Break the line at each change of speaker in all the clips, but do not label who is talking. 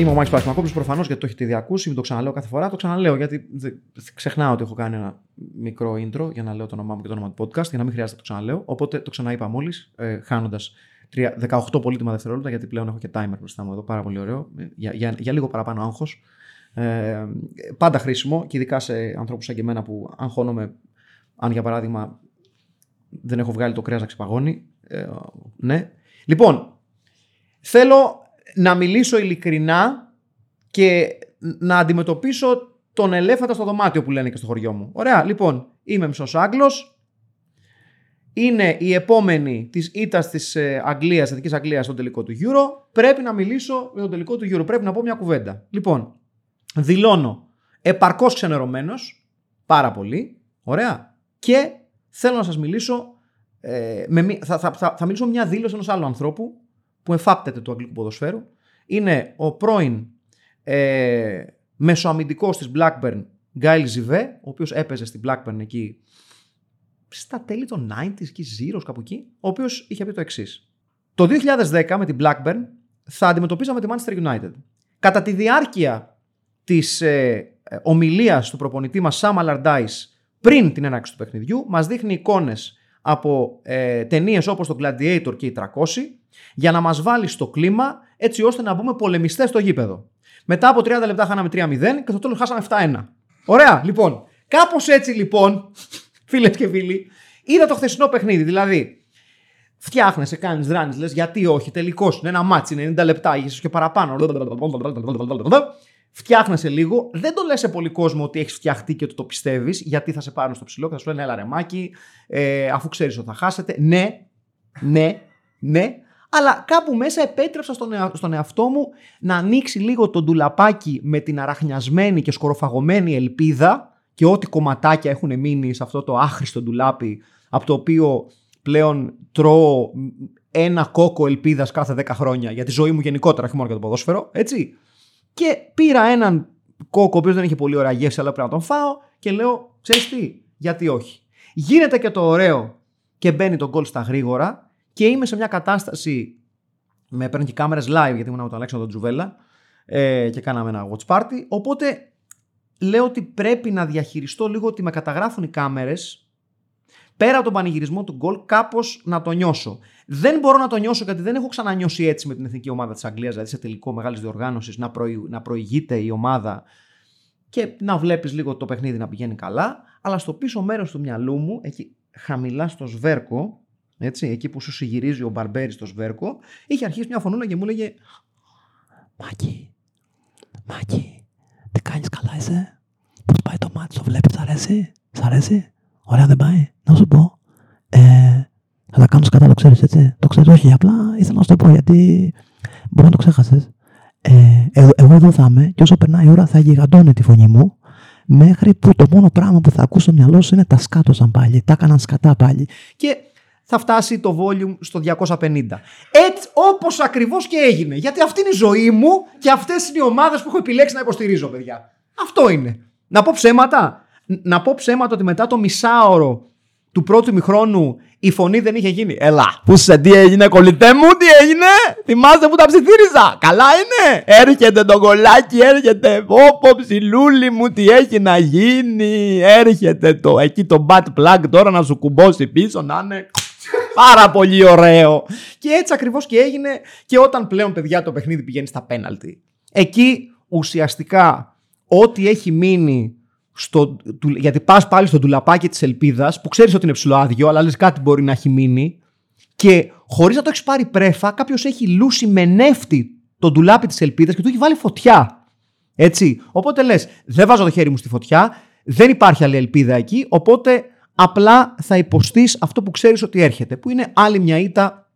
Είμαι ο Μάκης Πασμακόπουλο. Προφανώς γιατί το έχετε ήδη ακούσει, μην το ξαναλέω κάθε φορά. Το ξαναλέω γιατί ξεχνάω ότι έχω κάνει ένα μικρό intro για να λέω το όνομά μου και το όνομα του podcast για να μην χρειάζεται να το ξαναλέω. Οπότε το ξαναείπα μόλις, ε, χάνοντας 18 πολύτιμα δευτερόλεπτα γιατί πλέον έχω και timer μπροστά μου εδώ. Πάρα πολύ ωραίο. Για, για, για λίγο παραπάνω άγχος. Ε, πάντα χρήσιμο και ειδικά σε ανθρώπους σαν και εμένα που αγχώνομαι αν για παράδειγμα δεν έχω βγάλει το κρέας να ξεπαγώνει. Ε, ναι. Λοιπόν, θέλω να μιλήσω ειλικρινά και να αντιμετωπίσω τον ελέφαντα στο δωμάτιο που λένε και στο χωριό μου. Ωραία, λοιπόν, είμαι μισός Άγγλος, είναι η επόμενη της ήττας της ε, Αγγλίας, Εθνικής Αγγλίας στον τελικό του Euro, πρέπει να μιλήσω με τον τελικό του Euro, πρέπει να πω μια κουβέντα. Λοιπόν, δηλώνω επαρκώς ξενερωμένος, πάρα πολύ, ωραία, και θέλω να σας μιλήσω, ε, με, θα, θα, θα, θα μιλήσω μια δήλωση ενός άλλου ανθρώπου, που εφάπτεται του αγγλικού ποδοσφαίρου. Είναι ο πρώην ε, μεσοαμυντικός της Blackburn, Γκάιλ Ζιβέ, ο οποίος έπαιζε στην Blackburn εκεί στα τέλη των 90s, εκεί Zeros κάπου εκεί, ο οποίος είχε πει το εξής. Το 2010 με την Blackburn θα αντιμετωπίζαμε τη Manchester United. Κατά τη διάρκεια της ε, ομιλίας του προπονητή μας Sam Allardyce πριν την έναρξη του παιχνιδιού, μας δείχνει εικόνες από ε, ταινίες όπως το Gladiator και οι 300 για να μας βάλει στο κλίμα έτσι ώστε να μπούμε πολεμιστές στο γήπεδο. Μετά από 30 λεπτά χάναμε 3-0 και στο τέλος χάσαμε 7-1. Ωραία, λοιπόν. Κάπως έτσι λοιπόν, φίλες και φίλοι, είδα το χθεσινό παιχνίδι. Δηλαδή, φτιάχνεσαι, κάνεις ράνεις, λες γιατί όχι, τελικά είναι ένα ματς, είναι 90 λεπτά, ίσως και παραπάνω φτιάχνεσαι λίγο. Δεν το λες σε πολύ κόσμο ότι έχεις φτιαχτεί και ότι το πιστεύεις, γιατί θα σε πάρουν στο ψηλό και θα σου λένε Έλα ρεμάκι, ε, αφού ξέρεις ότι θα χάσετε. Ναι, ναι, ναι. Αλλά κάπου μέσα επέτρεψα στον, στον εαυτό μου να ανοίξει λίγο το ντουλαπάκι με την αραχνιασμένη και σκοροφαγωμένη ελπίδα και ό,τι κομματάκια έχουν μείνει σε αυτό το άχρηστο ντουλάπι από το οποίο πλέον τρώω ένα κόκο ελπίδας κάθε 10 χρόνια για τη ζωή μου γενικότερα, όχι μόνο για το ποδόσφαιρο. Έτσι. Και πήρα έναν κόκο, ο οποίος δεν είχε πολύ ωραία γεύση, αλλά πρέπει να τον φάω και λέω, ξέρεις τι, γιατί όχι. Γίνεται και το ωραίο και μπαίνει το γκολ στα γρήγορα και είμαι σε μια κατάσταση. Με παίρνει και κάμερες live, γιατί ήμουν με τον Αλέξανδρο Τζουβέλα ε, και κάναμε ένα watch party. Οπότε λέω ότι πρέπει να διαχειριστώ λίγο ότι με καταγράφουν οι κάμερες πέρα από τον πανηγυρισμό του γκολ, κάπως να το νιώσω. Δεν μπορώ να το νιώσω γιατί δεν έχω ξανανιώσει έτσι με την εθνική ομάδα της Αγγλίας, δηλαδή σε τελικό μεγάλης διοργάνωσης, να, προη... να προηγείται η ομάδα και να βλέπεις λίγο το παιχνίδι να πηγαίνει καλά. Αλλά στο πίσω μέρος του μυαλού μου, εκεί χαμηλά στο σβέρκο, έτσι, εκεί που σου συγυρίζει ο Μπαρμπέρι στο σβέρκο, είχε αρχίσει μια φωνούλα και μου έλεγε Μάκη, Μάκη, τι κάνεις καλά είσαι; Πώς πάει το μάτι, το βλέπεις, σ' αρέσει, σ' αρέσει; Ωραία δεν πάει; Να σου πω. Ε, θα τα κάνω σκατά, το ξέρεις έτσι; Το ξέρεις, όχι. Απλά ήθελα να σου το πω γιατί μπορεί να το ξέχασες. Ε, ε, εγώ εδώ θα είμαι και όσο περνάει η ώρα θα γιγαντώνει τη φωνή μου μέχρι που το μόνο πράγμα που θα ακούσω στο μυαλό σου είναι τα σκάτωσαν πάλι. Τα έκαναν σκατά πάλι. Και θα φτάσει το volume στο 250. Έτσι όπως ακριβώς και έγινε. Γιατί αυτή είναι η ζωή μου και αυτές είναι οι ομάδες που έχω επιλέξει να υποστηρίζω, παιδιά. Αυτό είναι. Να πω ψέματα να πω ψέματα ότι μετά το μισάωρο του πρώτου μηχρόνου η φωνή δεν είχε γίνει. Ελά, πού σε τι έγινε, κολλητέ μου, τι έγινε; Θυμάστε που τα ψιθύριζα; Καλά είναι. Έρχεται το κολλάκι, έρχεται. Όπο ψιλούλι μου, τι έχει να γίνει; Έρχεται το εκεί το bad plug τώρα να σου κουμπώσει πίσω να είναι. Πάρα πολύ ωραίο. Και έτσι ακριβώς και έγινε και όταν πλέον παιδιά το παιχνίδι πηγαίνει στα πέναλτι. Εκεί ουσιαστικά ό,τι έχει μείνει στο, γιατί πας πάλι στο τουλαπάκι της ελπίδας, που ξέρεις ότι είναι ψηλοάδιο, αλλά λες κάτι μπορεί να έχει μείνει, και χωρίς να το έχεις πάρει πρέφα, κάποιος έχει λούσει με νεύτη το ντουλάπι της ελπίδας και του έχει βάλει φωτιά. Έτσι. Οπότε λες, δεν βάζω το χέρι μου στη φωτιά, δεν υπάρχει άλλη ελπίδα εκεί, οπότε απλά θα υποστείς αυτό που ξέρεις ότι έρχεται, που είναι άλλη μια ήττα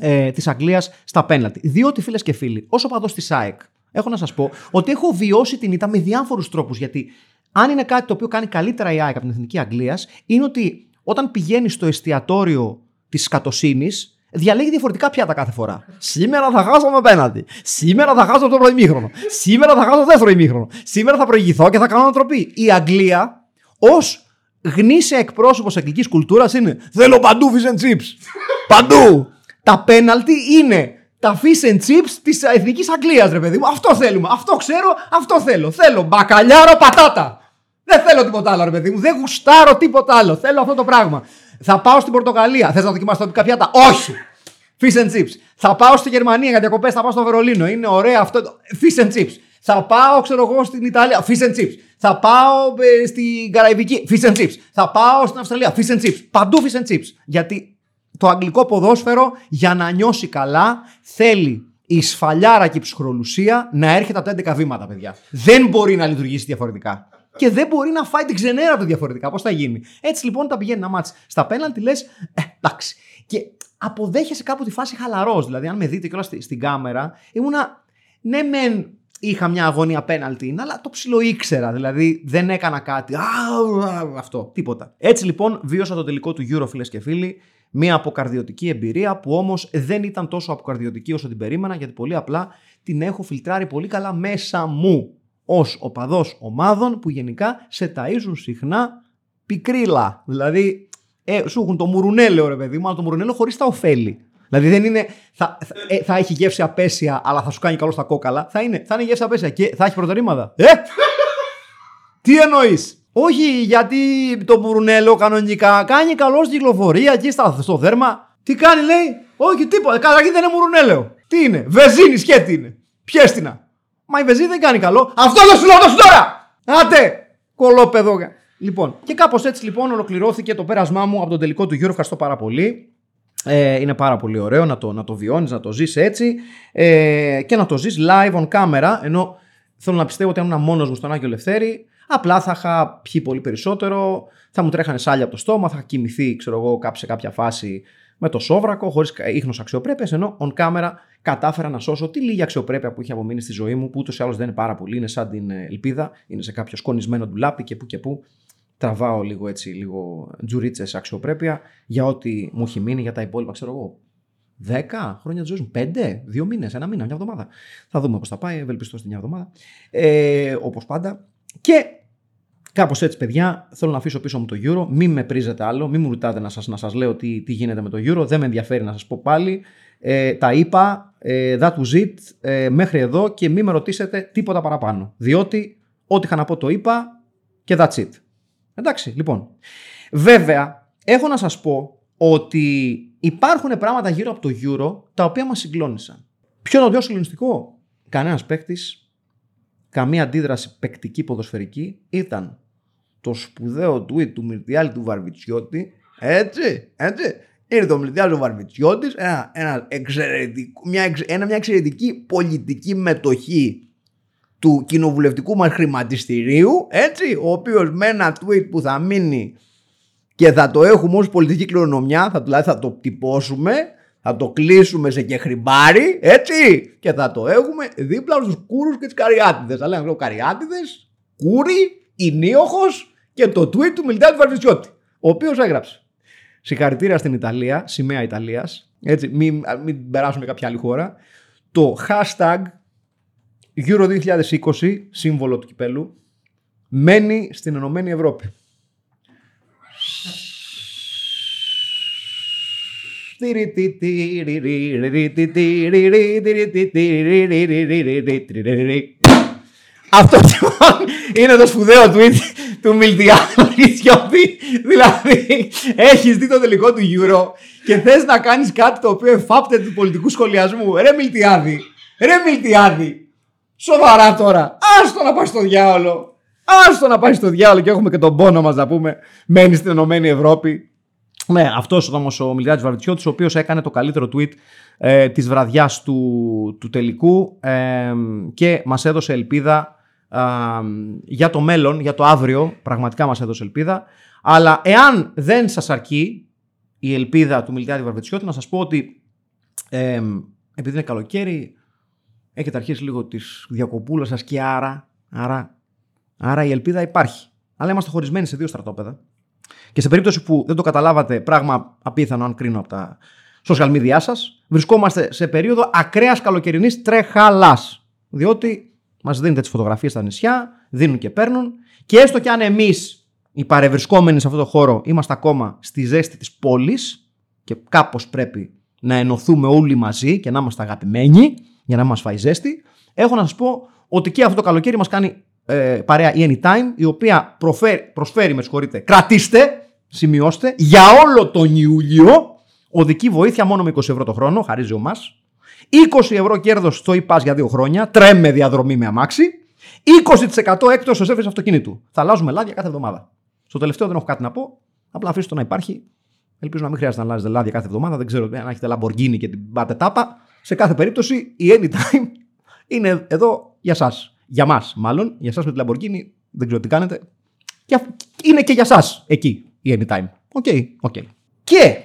ε, της Αγγλίας στα πέναλτι. Διότι φίλες και φίλοι, όσο παδός της ΣΑΕΚ, έχω να σας πω ότι έχω βιώσει την ήττα με διάφορους τρόπους. Γιατί αν είναι κάτι το οποίο κάνει καλύτερα η ΑΕΚ από την Εθνική Αγγλίας, είναι ότι όταν πηγαίνει στο εστιατόριο της κατοσύνη, διαλέγει διαφορετικά πιάτα κάθε φορά. Σήμερα θα χάσω με απέναντι. Σήμερα θα χάσω το πρώτο ημίχρονο. Σήμερα θα χάσω το δεύτερο ημίχρονο. Σήμερα θα προηγηθώ και θα κάνω ανατροπή. Η Αγγλία, ως γνήσια εκπρόσωπος αγγλικής κουλτούρας, είναι Θέλω παντού fish and chips. παντού. Τα πέναλτι είναι τα fish and chips της εθνικής Αγγλίας, ρε παιδί μου. Αυτό θέλουμε. Αυτό ξέρω, αυτό θέλω. Θέλω μπακαλιάρο πατάτα. Δεν θέλω τίποτα άλλο, ρε παιδί μου. Δεν γουστάρω τίποτα άλλο. Θέλω αυτό το πράγμα. Θα πάω στην Πορτογαλία. Θες να δοκιμάσω τοπικά πιάτα; Όχι! Fish and chips. Θα πάω στη Γερμανία για διακοπές. Θα πάω στο Βερολίνο. Είναι ωραίο αυτό. Fish and chips. Θα πάω, ξέρω εγώ, στην Ιταλία. Fish and chips. Θα πάω ε, στην Καραϊβική. Fish and chips. Θα πάω στην Αυστραλία. Fish and chips. Παντού fish and chips. Γιατί το αγγλικό ποδόσφαιρο για να νιώσει καλά θέλει η σφαλιάρα και η ψυχρολουσία να έρχεται από τα 11 βήματα, παιδιά. Δεν μπορεί να λειτουργήσει διαφορετικά. Και δεν μπορεί να φάει την ξενέρα του διαφορετικά. Πώς θα γίνει; Έτσι λοιπόν τα πηγαίνει να μάτσει στα πέναλτι, λες, ε, εντάξει. Και αποδέχεσαι κάπου τη φάση χαλαρός. Δηλαδή, αν με δείτε κιόλας στην κάμερα, ήμουνα. Ναι, μεν είχα μια αγωνία πέναλτι, αλλά το ψηλό ήξερα. Δηλαδή, δεν έκανα κάτι. Α, αυτό. Τίποτα. Έτσι λοιπόν, βίωσα το τελικό του Euro, φίλες και φίλοι. Μια αποκαρδιωτική εμπειρία που όμως δεν ήταν τόσο αποκαρδιωτική όσο την περίμενα, γιατί πολύ απλά την έχω φιλτράρει πολύ καλά μέσα μου ως οπαδός ομάδων που γενικά σε ταΐζουν συχνά πικρίλα. Δηλαδή, ε, σου έχουν το μουρουνέλαιο ρε παιδί μου, αλλά το μουρουνέλαιο χωρίς τα ωφέλη. Δηλαδή δεν είναι. Θα, θα, ε, θα έχει γεύση απέσια, αλλά θα σου κάνει καλό στα κόκαλα. Θα είναι, θα είναι γεύση απέσια και θα έχει προτερήματα. Ε! Τι εννοείς; Όχι, γιατί το μουρουνέλαιο κανονικά κάνει καλό στην κυκλοφορία εκεί στο δέρμα. Τι κάνει, λέει; Όχι, τίποτα. Καταρχήν δεν είναι μουρουνέλαιο. Τι είναι; Βεζίνη σκέτη είναι. Πιέστηνα. Μα η βεζίνη δεν κάνει καλό. Αυτό δεν σου λέω τώρα! Άτε! Κολόπεδο. Λοιπόν, και κάπως έτσι λοιπόν ολοκληρώθηκε το πέρασμά μου από τον τελικό του Euro. Ευχαριστώ πάρα πολύ. Ε, είναι πάρα πολύ ωραίο να το, να το βιώνεις, να το ζεις έτσι ε, και να το ζεις live on camera ενώ θέλω να πιστεύω ότι αν ήμουν μόνος μου στον Άγιο Λευθέρη απλά θα είχα πιει πολύ περισσότερο, θα μου τρέχανε σάλια από το στόμα, θα είχα κοιμηθεί ξέρω εγώ σε κάποια φάση με το σόβρακο, χωρίς ίχνος αξιοπρέπειας, ενώ on camera κατάφερα να σώσω τη λίγη αξιοπρέπεια που είχε απομείνει στη ζωή μου, που ούτως ή άλλως δεν είναι πάρα πολύ, είναι σαν την ε, ελπίδα, είναι σε κάποιο σκονισμένο ντουλάπι και που και που. Τραβάω λίγο έτσι, λίγο τζουρίτσες αξιοπρέπεια για ό,τι μου έχει μείνει για τα υπόλοιπα, ξέρω εγώ. 10 χρόνια της ζωής μου, 5, 2 μήνες, ένα μήνα, μια εβδομάδα. Θα δούμε πώς θα πάει, ευελπιστώ στην μια εβδομάδα. Ε, Όπως πάντα. Και Κάπως έτσι, παιδιά, θέλω να αφήσω πίσω μου το Euro. Μην με πρίζετε άλλο, μην μου ρωτάτε να σας να σας λέω τι, τι γίνεται με το Euro. Δεν με ενδιαφέρει να σας πω πάλι. Ε, τα είπα, ε, that was it, ε, μέχρι εδώ και μην με ρωτήσετε τίποτα παραπάνω. Διότι ό,τι είχα να πω το είπα και that's it. Εντάξει, λοιπόν. Βέβαια, έχω να σας πω ότι υπάρχουν πράγματα γύρω από το Euro τα οποία μας συγκλώνησαν. Ποιο είναι το πιο συγκλονιστικό; Κανένας παίκτης, καμία αντίδραση παικτική ποδοσφαιρική ήταν το σπουδαίο tweet του Μυρτιάλη του Βαρβιτσιώτη. Έτσι, έτσι. Είναι το Μυρτιάλη του Βαρβιτσιώτης, ένα, ένα μια, ένα, μια εξαιρετική πολιτική μετοχή του κοινοβουλευτικού μας χρηματιστηρίου, έτσι, ο οποίος με ένα tweet που θα μείνει και θα το έχουμε ως πολιτική κληρονομιά, θα, δηλαδή θα το τυπώσουμε, θα το κλείσουμε σε κεχριμπάρι, έτσι, και θα το έχουμε δίπλα στους κούρους και τις καριάτιδες. Θα λέμε καριάτιδες, κούρι, Ινίοχος και το tweet του Μιλτάδη Βαρβιτσιώτη, ο οποίος έγραψε. Συγχαρητήρια στην Ιταλία, σημαία Ιταλίας, έτσι, μην, μην περάσουμε κάποια άλλη χώρα. Το hashtag Euro 2020, σύμβολο του κυπέλου, μένει στην Ενωμένη Ευρώπη. Αυτό λοιπόν είναι το σπουδαίο tweet του Μιλτιάδου Δηλαδή, έχεις δει το τελικό του Euro και θες να κάνεις κάτι το οποίο εφάπτεται του πολιτικού σχολιασμού. Ρε Μιλτιάδη, ρε Μιλτιάδη, σοβαρά τώρα. Άστο να πάει στο διάολο. Άστο να πάει στο διάολο και έχουμε και τον πόνο μας να πούμε. Μένει στην Ενωμένη Ευρώπη. Ναι, αυτός όμω ο Μιλιάδης Βαρβιτσιώτης, ο οποίος έκανε το καλύτερο tweet ε, της βραδιάς του, του τελικού ε, και μας έδωσε ελπίδα ε, για το μέλλον, για το αύριο. Πραγματικά μας έδωσε ελπίδα. Αλλά εάν δεν σας αρκεί η ελπίδα του Μιλιάδη Βαρβιτσιώτη, να σας πω ότι ε, επειδή είναι καλοκαίρι, έχετε αρχίσει λίγο τη διακοπούλα σας και άρα, άρα Άρα η ελπίδα υπάρχει. Αλλά είμαστε χωρισμένοι σε δύο στρατόπεδα. Και σε περίπτωση που δεν το καταλάβατε, πράγμα απίθανο αν κρίνω από τα social media σας, βρισκόμαστε σε περίοδο ακραίας καλοκαιρινής τρέχαλα. Διότι μας δίνετε τις φωτογραφίες στα νησιά, δίνουν και παίρνουν. Και έστω και αν εμείς, οι παρευρισκόμενοι σε αυτό το χώρο, είμαστε ακόμα στη ζέστη της πόλης και κάπως πρέπει να ενωθούμε όλοι μαζί και να είμαστε αγαπημένοι για να μας φάει ζέστη, έχω να σας πω ότι και αυτό το καλοκαίρι μας κάνει ε, παρέα η Anytime, η οποία προφέρει, προσφέρει, με συγχωρείτε, κρατήστε, σημειώστε, για όλο τον Ιούλιο οδική βοήθεια μόνο με 20 ευρώ το χρόνο, χαρίζει ο μας. 20 ευρώ κέρδος στο e για δύο χρόνια, τρέμε διαδρομή με αμάξι. 20% έκτο στο σερβις αυτοκίνητου. Θα αλλάζουμε λάδια κάθε εβδομάδα. Στο τελευταίο δεν έχω κάτι να πω. Απλά αφήστε το να υπάρχει. Ελπίζω να μην χρειάζεται να αλλάζετε λάδια κάθε εβδομάδα. Δεν ξέρω αν έχετε Lamborghini και την πάτε τάπα. Σε κάθε περίπτωση η Anytime είναι εδώ για εσά. Για μας, μάλλον. Για εσά με τη Lamborghini δεν ξέρω τι κάνετε. Και είναι και για εσάς εκεί η Anytime. OK, okay, okay. Και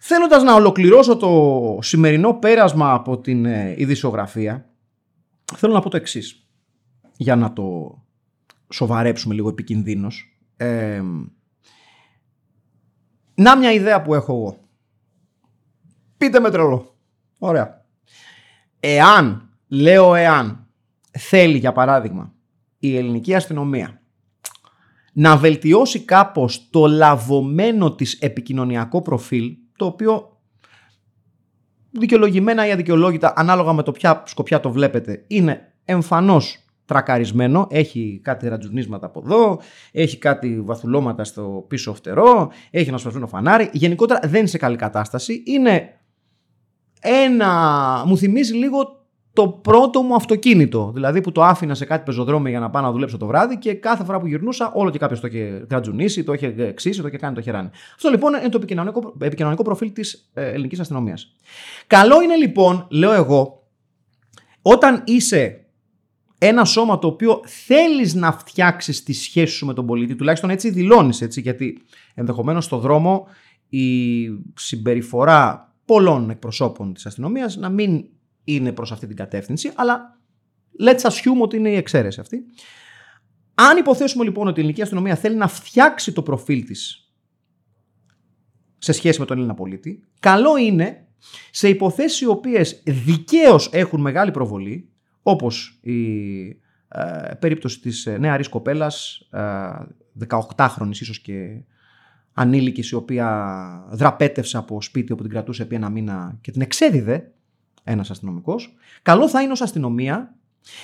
θέλοντας να ολοκληρώσω το σημερινό πέρασμα από την ε, ειδησιογραφία, θέλω να πω το εξής. Για να το σοβαρέψουμε λίγο επικινδύνως. Ε, να μια ιδέα που έχω εγώ. Πείτε με τρελό. Ωραία. Εάν, λέω εάν, θέλει για παράδειγμα η ελληνική αστυνομία να βελτιώσει κάπως το λαβωμένο της επικοινωνιακό προφίλ, το οποίο δικαιολογημένα ή αδικαιολόγητα, ανάλογα με το ποια σκοπιά το βλέπετε, είναι εμφανώς τρακαρισμένο, έχει κάτι ρατζουνίσματα από εδώ, έχει κάτι βαθουλώματα στο πίσω φτερό, έχει ένα σπασμένο φανάρι. Γενικότερα δεν είναι σε καλή κατάσταση. Είναι ένα. μου θυμίζει λίγο το πρώτο μου αυτοκίνητο. Δηλαδή που το άφηνα σε κάτι πεζοδρόμιο για να πάω να δουλέψω το βράδυ και κάθε φορά που γυρνούσα, όλο και κάποιος το είχε κρατζουνίσει, το είχε ξύσει, το είχε κάνει το χεράνι. Αυτό λοιπόν είναι το επικοινωνικό, επικοινωνικό προφίλ της ε, ελληνικής αστυνομίας. Καλό είναι λοιπόν, λέω εγώ, όταν είσαι ένα σώμα το οποίο θέλεις να φτιάξεις τη σχέση σου με τον πολίτη, τουλάχιστον έτσι δηλώνεις, έτσι, γιατί ενδεχομένως στο δρόμο η συμπεριφορά πολλών εκπροσώπων της αστυνομίας να μην είναι προς αυτή την κατεύθυνση, αλλά let's assume ότι είναι η εξαίρεση αυτή. Αν υποθέσουμε λοιπόν ότι η ελληνική αστυνομία θέλει να φτιάξει το προφίλ της σε σχέση με τον Έλληνα πολίτη, καλό είναι σε υποθέσεις οι οποίες δικαίως έχουν μεγάλη προβολή, όπως η ε, περίπτωση της ε, νεαρής κοπέλας, ε, 18χρονης ίσως και ανήλικης, η οποία δραπέτευσε από σπίτι όπου την κρατούσε επί ένα μήνα και την εξέδιδε ένας αστυνομικός. Καλό θα είναι ως αστυνομία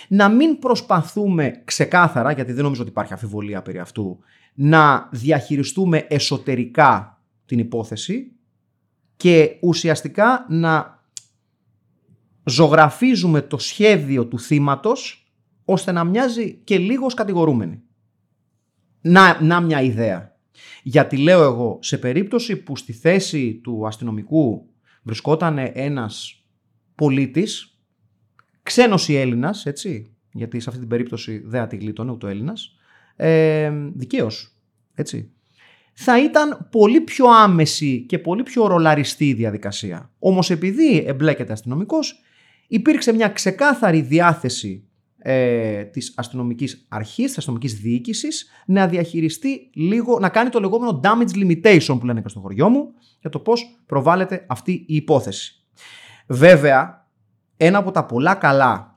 να μην προσπαθούμε ξεκάθαρα, γιατί δεν νομίζω ότι υπάρχει αφιβολία περί αυτού, να διαχειριστούμε εσωτερικά την υπόθεση και ουσιαστικά να ζωγραφίζουμε το σχέδιο του θύματος ώστε να μοιάζει και λίγο ως κατηγορούμενη. Να, να μια ιδέα. Γιατί λέω εγώ, σε περίπτωση που στη θέση του αστυνομικού βρισκόταν ένας πολίτης, ξένος ή Έλληνας, έτσι, γιατί σε αυτή την περίπτωση δεν ατυγλίτωνε ούτε ο Έλληνας, ε, δικαίως, έτσι, θα ήταν πολύ πιο άμεση και πολύ πιο ρολαριστή η διαδικασία. Όμως επειδή εμπλέκεται αστυνομικός, υπήρξε μια ξεκάθαρη διάθεση ε, της αστυνομικής αρχής, της αστυνομικής διοίκησης, να διαχειριστεί λίγο, να κάνει το λεγόμενο damage limitation που λένε και στο χωριό μου, για το πώς προβάλλεται αυτή η υπόθεση. Βέβαια, ένα από τα πολλά καλά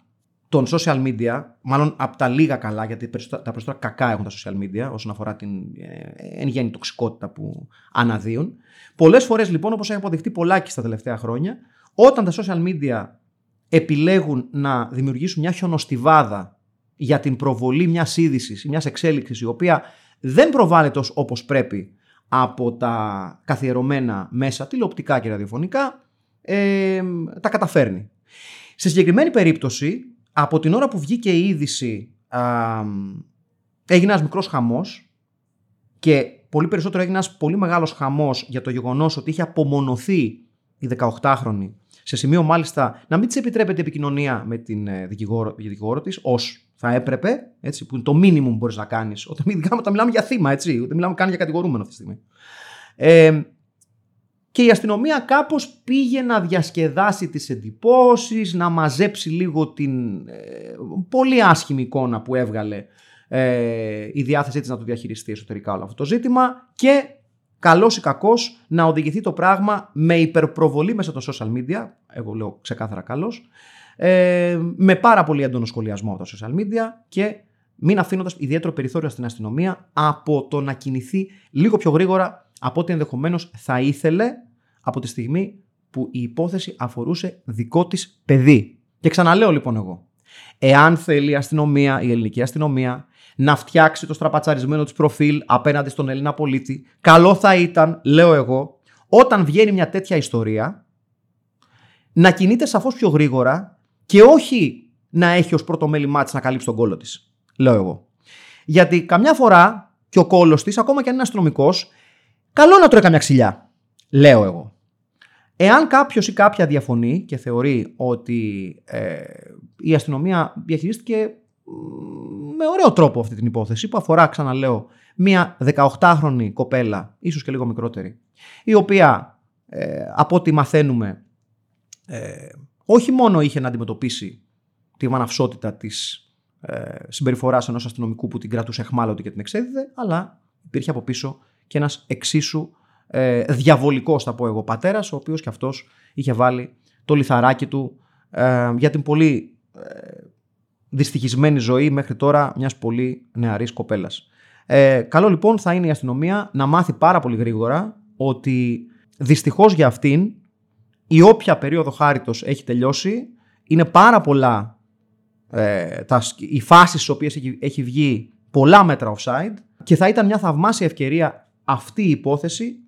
των social media, μάλλον από τα λίγα καλά, γιατί τα περισσότερα κακά έχουν τα social media όσον αφορά την ε, εν γέννη τοξικότητα που αναδύουν. Πολλές φορές λοιπόν, όπως έχει αποδειχτεί πολλάκι στα τελευταία χρόνια, όταν τα social media επιλέγουν να δημιουργήσουν μια χιονοστιβάδα για την προβολή μιας είδησης ή μιας εξέλιξης η οποία δεν προβάλλεται όπως πρέπει από τα καθιερωμένα μέσα τηλεοπτικά και ραδιοφωνικά, ε, τα καταφέρνει. Σε συγκεκριμένη περίπτωση, από την ώρα που βγήκε η είδηση, α, έγινε ένας μικρός χαμός και πολύ περισσότερο έγινε ένας πολύ μεγάλος χαμός για το γεγονός ότι είχε απομονωθεί η 18χρονη σε σημείο μάλιστα να μην της επιτρέπεται επικοινωνία με την ε, δικηγόρο, δικηγόρο της, ως θα έπρεπε, έτσι, που είναι το μήνυμο που μπορείς να κάνεις. Όταν, μιλάμε για θύμα, έτσι, όταν μιλάμε καν για κατηγορούμενο αυτή τη στιγμή. Ε, και η αστυνομία κάπως πήγε να διασκεδάσει τις εντυπώσεις, να μαζέψει λίγο την ε, πολύ άσχημη εικόνα που έβγαλε ε, η διάθεσή της να το διαχειριστεί εσωτερικά όλο αυτό το ζήτημα και καλός ή κακός να οδηγηθεί το πράγμα με υπερπροβολή μέσα των social media. Εγώ λέω ξεκάθαρα καλός. Ε, με πάρα πολύ έντονο σχολιασμό από τα social media και μην αφήνοντας ιδιαίτερο περιθώριο στην αστυνομία από το να κινηθεί λίγο πιο γρήγορα από ό,τι ενδεχομένως θα ήθελε από τη στιγμή που η υπόθεση αφορούσε δικό της παιδί. Και ξαναλέω λοιπόν εγώ, εάν θέλει η αστυνομία, η ελληνική αστυνομία, να φτιάξει το στραπατσαρισμένο της προφίλ απέναντι στον Έλληνα πολίτη, καλό θα ήταν, λέω εγώ, όταν βγαίνει μια τέτοια ιστορία, να κινείται σαφώς πιο γρήγορα και όχι να έχει ως πρώτο μέλημά της να καλύψει τον κόλο της. Λέω εγώ. Γιατί καμιά φορά και ο κόλο της, ακόμα και αν είναι αστυνομικός, καλό να τρώει καμιά ξυλιά. Λέω εγώ. Εάν κάποιος ή κάποια διαφωνεί και θεωρεί ότι ε, η αστυνομία διαχειρίστηκε με ωραίο τρόπο αυτή την υπόθεση που αφορά, ξαναλέω, μία 18χρονη κοπέλα, ίσως και λίγο μικρότερη, η οποία ε, από ό,τι μαθαίνουμε ε, όχι μόνο είχε να αντιμετωπίσει τη βαναυσότητα της ε, συμπεριφοράς ενός αστυνομικού που την κρατούσε εχμάλωτη και την εξέδιδε, αλλά υπήρχε από πίσω και ένας εξίσου ε, διαβολικός, θα πω εγώ, πατέρας, ο οποίος και αυτός είχε βάλει το λιθαράκι του ε, για την πολύ ε, δυστυχισμένη ζωή μέχρι τώρα μιας πολύ νεαρής κοπέλας. Ε, καλό λοιπόν θα είναι η αστυνομία να μάθει πάρα πολύ γρήγορα ότι δυστυχώς για αυτήν η όποια περίοδο χάριτος έχει τελειώσει είναι πάρα πολλά ε, τα, οι φάσεις στις οποίες έχει, έχει βγει πολλά μέτρα offside και θα ήταν μια θαυμάσια ευκαιρία αυτή η υπόθεση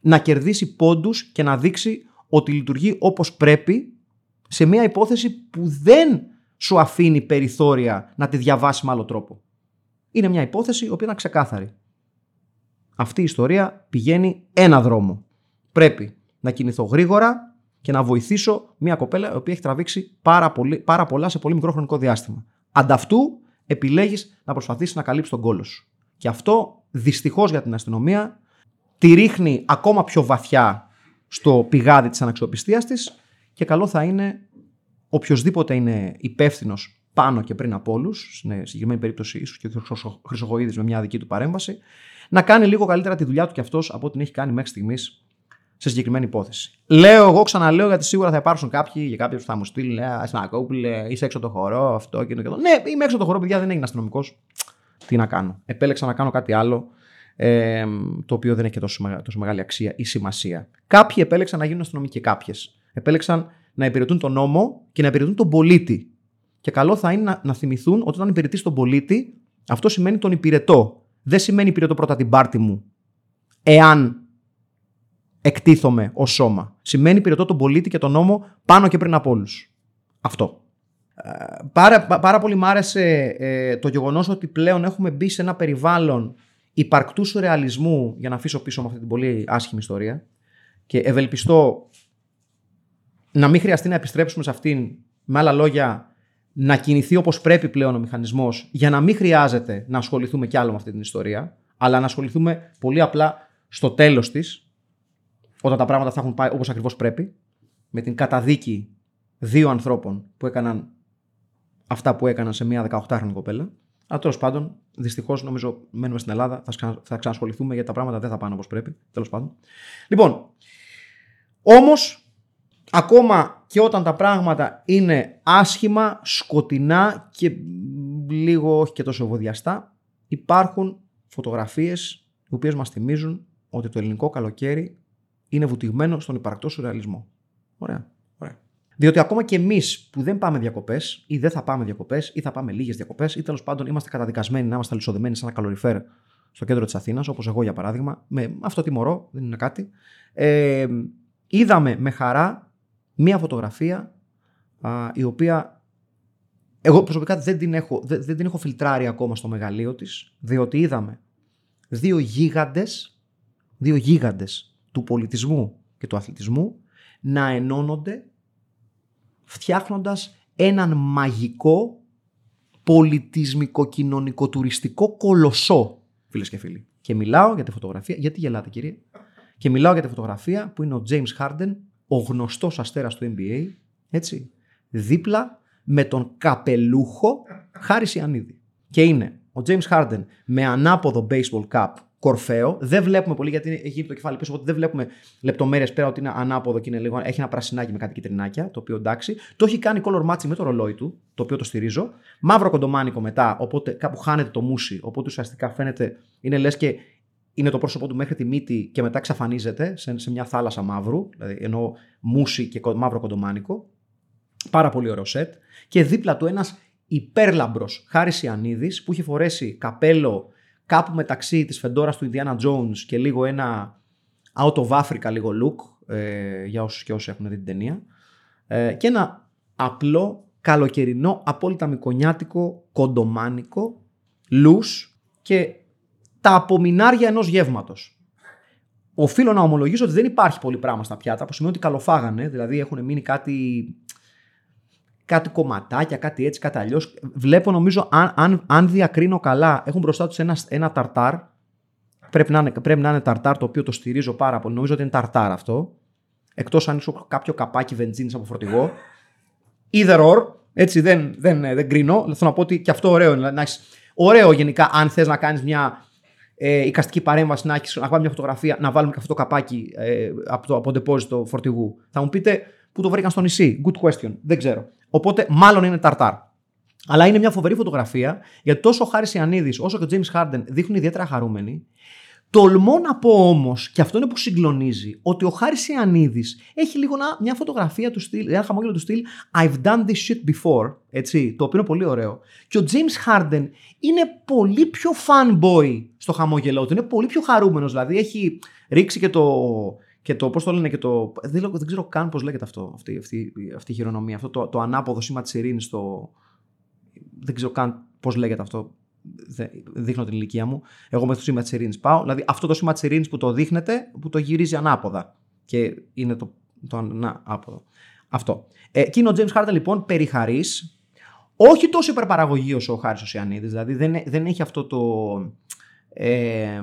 να κερδίσει πόντους και να δείξει ότι λειτουργεί όπως πρέπει σε μια υπόθεση που δεν σου αφήνει περιθώρια να τη διαβάσει με άλλο τρόπο. Είναι μια υπόθεση η οποία είναι ξεκάθαρη. Αυτή η ιστορία πηγαίνει ένα δρόμο. Πρέπει να κινηθώ γρήγορα και να βοηθήσω μια κοπέλα η οποία έχει τραβήξει πάρα, πολύ, πάρα πολλά σε πολύ μικρό χρονικό διάστημα. Ανταυτού επιλέγεις να προσπαθήσεις να καλύψεις τον κόλο σου. Και αυτό δυστυχώς για την αστυνομία τη ρίχνει ακόμα πιο βαθιά στο πηγάδι της αναξιοπιστίας της και καλό θα είναι οποιοδήποτε είναι υπεύθυνος πάνω και πριν από όλους, στην συγκεκριμένη περίπτωση ίσως και ο Χρυσογοίδη με μια δική του παρέμβαση, να κάνει λίγο καλύτερα τη δουλειά του κι αυτός από ό,τι έχει κάνει μέχρι στιγμής σε συγκεκριμένη υπόθεση. Λέω εγώ, ξαναλέω, γιατί σίγουρα θα υπάρξουν κάποιοι για κάποιους που θα μου στείλουν, λέει Ασυνακόπουλε, είσαι έξω το χώρο, αυτό και το και το. Ναι, είμαι έξω το χώρο, παιδιά, δεν έγινε αστυνομικός. Τι να κάνω. Επέλεξα να κάνω κάτι άλλο, ε, το οποίο δεν έχει τόσο, τόσο μεγάλη αξία ή σημασία. Κάποιοι επέλεξαν να γίνουν αστυνομικοί, κάποιες. Επέλεξαν να υπηρετούν τον νόμο και να υπηρετούν τον πολίτη. Και καλό θα είναι να, να θυμηθούν ότι όταν υπηρετείς τον πολίτη, αυτό σημαίνει τον υπηρετώ. Δεν σημαίνει υπηρετώ πρώτα την πάρτη μου, εάν εκτίθομαι ως σώμα. Σημαίνει υπηρετώ τον πολίτη και τον νόμο πάνω και πριν από όλους. Αυτό. Ε, πάρα, πάρα πολύ μ' άρεσε ε, το γεγονός ότι πλέον έχουμε μπει σε ένα περιβάλλον υπαρκτού σουρεαλισμού για να αφήσω πίσω με αυτή την πολύ άσχημη ιστορία και ευελπιστώ να μην χρειαστεί να επιστρέψουμε σε αυτήν, με άλλα λόγια, να κινηθεί όπως πρέπει πλέον ο μηχανισμός, για να μην χρειάζεται να ασχοληθούμε κι άλλο με αυτή την ιστορία, αλλά να ασχοληθούμε πολύ απλά στο τέλος της, όταν τα πράγματα θα έχουν πάει όπως ακριβώς πρέπει, με την καταδίκη δύο ανθρώπων που έκαναν αυτά που έκαναν σε μια 18χρονη κοπέλα. Αλλά τέλος πάντων, δυστυχώς νομίζω μένουμε στην Ελλάδα, θα, θα ξανασχοληθούμε γιατί τα πράγματα δεν θα πάνε όπως πρέπει. Τέλος πάντων. Λοιπόν, όμως ακόμα και όταν τα πράγματα είναι άσχημα, σκοτεινά και λίγο όχι και τόσο ευωδιαστά, υπάρχουν φωτογραφίες οι οποίες μας θυμίζουν ότι το ελληνικό καλοκαίρι είναι βουτυγμένο στον υπαρκτό σουρεαλισμό. Ωραία. Ωραία. Διότι ακόμα και εμείς που δεν πάμε διακοπές, ή δεν θα πάμε διακοπές, ή θα πάμε λίγες διακοπές, ή τέλος πάντων είμαστε καταδικασμένοι να είμαστε αλυσοδεμένοι σε ένα καλοριφέρ στο κέντρο της Αθήνας, όπως εγώ για παράδειγμα, με αυτό τιμωρό, δεν είναι κάτι. Ε, είδαμε με χαρά μία φωτογραφία α, η οποία εγώ προσωπικά δεν την, έχω, δεν, δεν την έχω φιλτράρει ακόμα στο μεγαλείο της, διότι είδαμε δύο γίγαντες, δύο γίγαντες του πολιτισμού και του αθλητισμού να ενώνονται φτιάχνοντας έναν μαγικό πολιτισμικό-κοινωνικό-τουριστικό κολοσσό, φίλες και φίλοι. Και μιλάω για τη φωτογραφία, γιατί γελάτε κύριε, και μιλάω για τη φωτογραφία που είναι ο James Harden ο γνωστός αστέρας του NBA, έτσι, δίπλα με τον καπελούχο Χάρη Ιαννίδη. Και είναι ο James Harden με ανάποδο baseball cap κορφαίο. Δεν βλέπουμε πολύ γιατί έχει γίνει το κεφάλι πίσω, οπότε δεν βλέπουμε λεπτομέρειες πέρα ότι είναι ανάποδο και είναι λίγο, έχει ένα πρασινάκι με κάτι κυτρινάκια, το οποίο εντάξει. Το έχει κάνει color matching με το ρολόι του, το οποίο το στηρίζω. Μαύρο κοντομάνικο μετά, οπότε κάπου χάνεται το μουσι, οπότε ουσιαστικά φαίνεται, είναι λες και είναι το πρόσωπό του μέχρι τη μύτη και μετά εξαφανίζεται σε, σε μια θάλασσα μαύρου, δηλαδή ενώ μουσι και μαύρο κοντομάνικο. Πάρα πολύ ωραίο σετ. Και δίπλα του ένας υπέρλαμπρος Χάρης Ιαννίδης που έχει φορέσει καπέλο κάπου μεταξύ της φεντόρας του Indiana Jones και λίγο ένα out of Africa λίγο look ε, για όσους και όσοι έχουν δει την ταινία ε, και ένα απλό καλοκαιρινό απόλυτα μικονιάτικο κοντομάνικο λούς και τα απομεινάρια ενός γεύματος. Οφείλω να ομολογήσω ότι δεν υπάρχει πολύ πράγμα στα πιάτα, που σημαίνει ότι καλοφάγανε, δηλαδή έχουν μείνει κάτι κάτι κομματάκια, κάτι έτσι, κάτι αλλιώς. Βλέπω νομίζω, αν, αν, αν διακρίνω καλά, έχουν μπροστά τους ένα, ένα ταρτάρ. Πρέπει να, είναι, πρέπει να είναι ταρτάρ το οποίο το στηρίζω πάρα πολύ. Νομίζω ότι είναι ταρτάρ αυτό. Εκτός αν είσαι κάποιο καπάκι βενζίνης από φορτηγό. Either or. Έτσι δεν, δεν, δεν κρίνω. Θέλω να πω ότι και αυτό ωραίο είναι. Να έχεις, ωραίο γενικά αν θες να κάνεις μια ε, εικαστική παρέμβαση, να, έχεις, να βάλει μια φωτογραφία, να βάλουμε και αυτό το καπάκι ε, από το από φορτηγού. Θα μου πείτε πού το βρήκαν στο νησί. Good question. Δεν ξέρω. Οπότε μάλλον είναι ταρτάρ. Αλλά είναι μια φοβερή φωτογραφία γιατί τόσο ο Χάρης Ιαννίδης όσο και ο James Harden δείχνουν ιδιαίτερα χαρούμενοι. Τολμώ να πω όμως, και αυτό είναι που συγκλονίζει, ότι ο Χάρης Ιαννίδης έχει λίγο μια φωτογραφία του στυλ, ένα χαμόγελο του στυλ I've done this shit before, έτσι, το οποίο είναι πολύ ωραίο. Και ο James Harden είναι πολύ πιο fanboy στο χαμόγελό του, είναι πολύ πιο χαρούμενος. Δηλαδή έχει ρίξει και το, και το, πώς το λένε, και το. Δεν, δεν ξέρω καν πώς λέγεται αυτό, αυτή, αυτή, αυτή η χειρονομία. Αυτό το, το ανάποδο σήμα της ειρήνης. Το... Δεν ξέρω καν πώς λέγεται αυτό. Δείχνω την ηλικία μου. Εγώ με το σήμα της ειρήνης πάω. Δηλαδή αυτό το σήμα της ειρήνης που το δείχνετε, που το γυρίζει ανάποδα. Και είναι το, το ανάποδο. Αυτό. Ε, και είναι ο James Harden λοιπόν περιχαρής. Όχι τόσο υπερπαραγωγή όσο ο Χάρης Οσιανίδης. Δηλαδή δεν, δεν έχει αυτό το. Ε,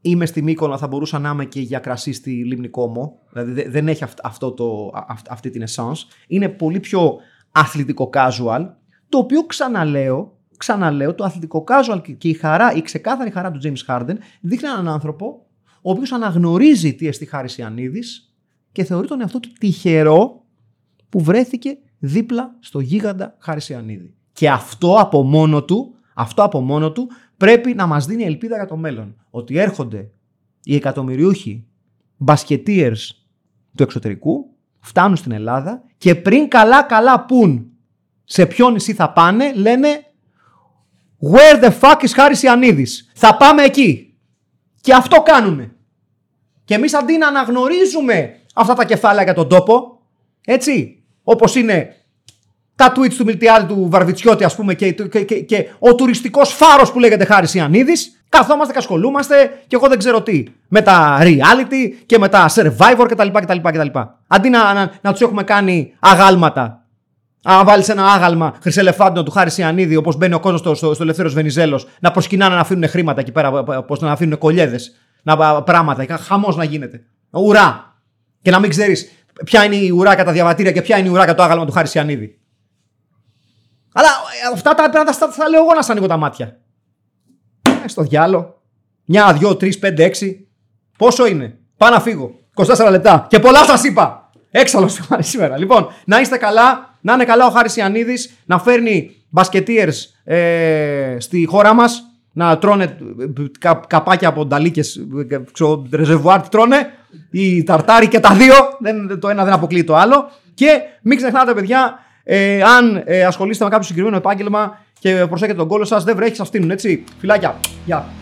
είμαι στη Μύκονα, θα μπορούσα να είμαι και για κρασί στη Λίμνη Κόμο. Δηλαδή δεν έχει αυτό το, αυτή την essence. Είναι πολύ πιο αθλητικό casual, το οποίο ξαναλέω, ξαναλέω, το αθλητικό casual και η χαρά, η ξεκάθαρη χαρά του James Harden δείχνει έναν άνθρωπο ο οποίος αναγνωρίζει τι εστί Χάρης Ιαννίδης και θεωρεί τον εαυτό του τυχερό που βρέθηκε δίπλα στο γίγαντα Χάρης Ιαννίδη. Και αυτό από μόνο του, αυτό από μόνο του πρέπει να μας δίνει ελπίδα για το μέλλον. Ότι έρχονται οι εκατομμυριούχοι μπασκετίers του εξωτερικού, φτάνουν στην Ελλάδα και πριν καλά καλά πούν σε ποιο νησί θα πάνε, λένε Where the fuck is Χάρης Ιαννίδης; Θα πάμε εκεί. Και αυτό κάνουμε. Και εμείς αντί να αναγνωρίζουμε αυτά τα κεφάλαια για τον τόπο, έτσι, όπως είναι τα tweets του Μιλτιάδη του Βαρβιτσιώτη, ας πούμε, και, και, και, και ο τουριστικός φάρος που λέγεται Χάρης Ιαννίδης. Καθόμαστε και ασχολούμαστε και εγώ δεν ξέρω τι. Με τα reality και με τα survivor κτλ. κτλ, κτλ. Αντί να, να, να τους έχουμε κάνει αγάλματα. Αν βάλεις ένα άγαλμα χρυσελεφάντο του Χάρη Ιαννίδη, όπως μπαίνει ο κόσμος στο, στο, στο Ελευθέρω Βενιζέλος, να προσκυνάνε να αφήνουν χρήματα εκεί πέρα, πώς να αφήνουν κολιέδε, να, πράγματα, χαμός να γίνεται. Ουρά. Και να μην ξέρεις ποια είναι η ουρά κατά διαβατήρια και ποια είναι η ουρά κατά το άγαλμα του Χάρη Ιαννίδη. Αλλά ε, αυτά τα πρέπει να τα θα λέω εγώ να σα ανοίγω τα μάτια. Ε, στο διάλο. Μια, δυο, τρεις, πέντε, έξι. Πόσο είναι; Πάω να φύγω. 24 λεπτά. Και πολλά σας είπα. Έξαλλος σήμερα. Λοιπόν, να είστε καλά. Να είναι καλά ο Χάρης Ιαννίδης. Να φέρνει μπασκετίερς ε, στη χώρα μας. Να τρώνε ε, κα, καπάκια από νταλίκες. Ε, ρεζεβουάρ τρώνε. Οι ταρτάρι και τα δύο. Δεν, το ένα δεν αποκλείει το άλλο. Και μην ξεχνάτε, παιδιά, ε, αν ε, ασχολείστε με κάποιο συγκεκριμένο επάγγελμα και προσέχετε τον κόλλο σας, δεν βρέχεις, σα φτύνουν έτσι. Φιλάκια. Γεια.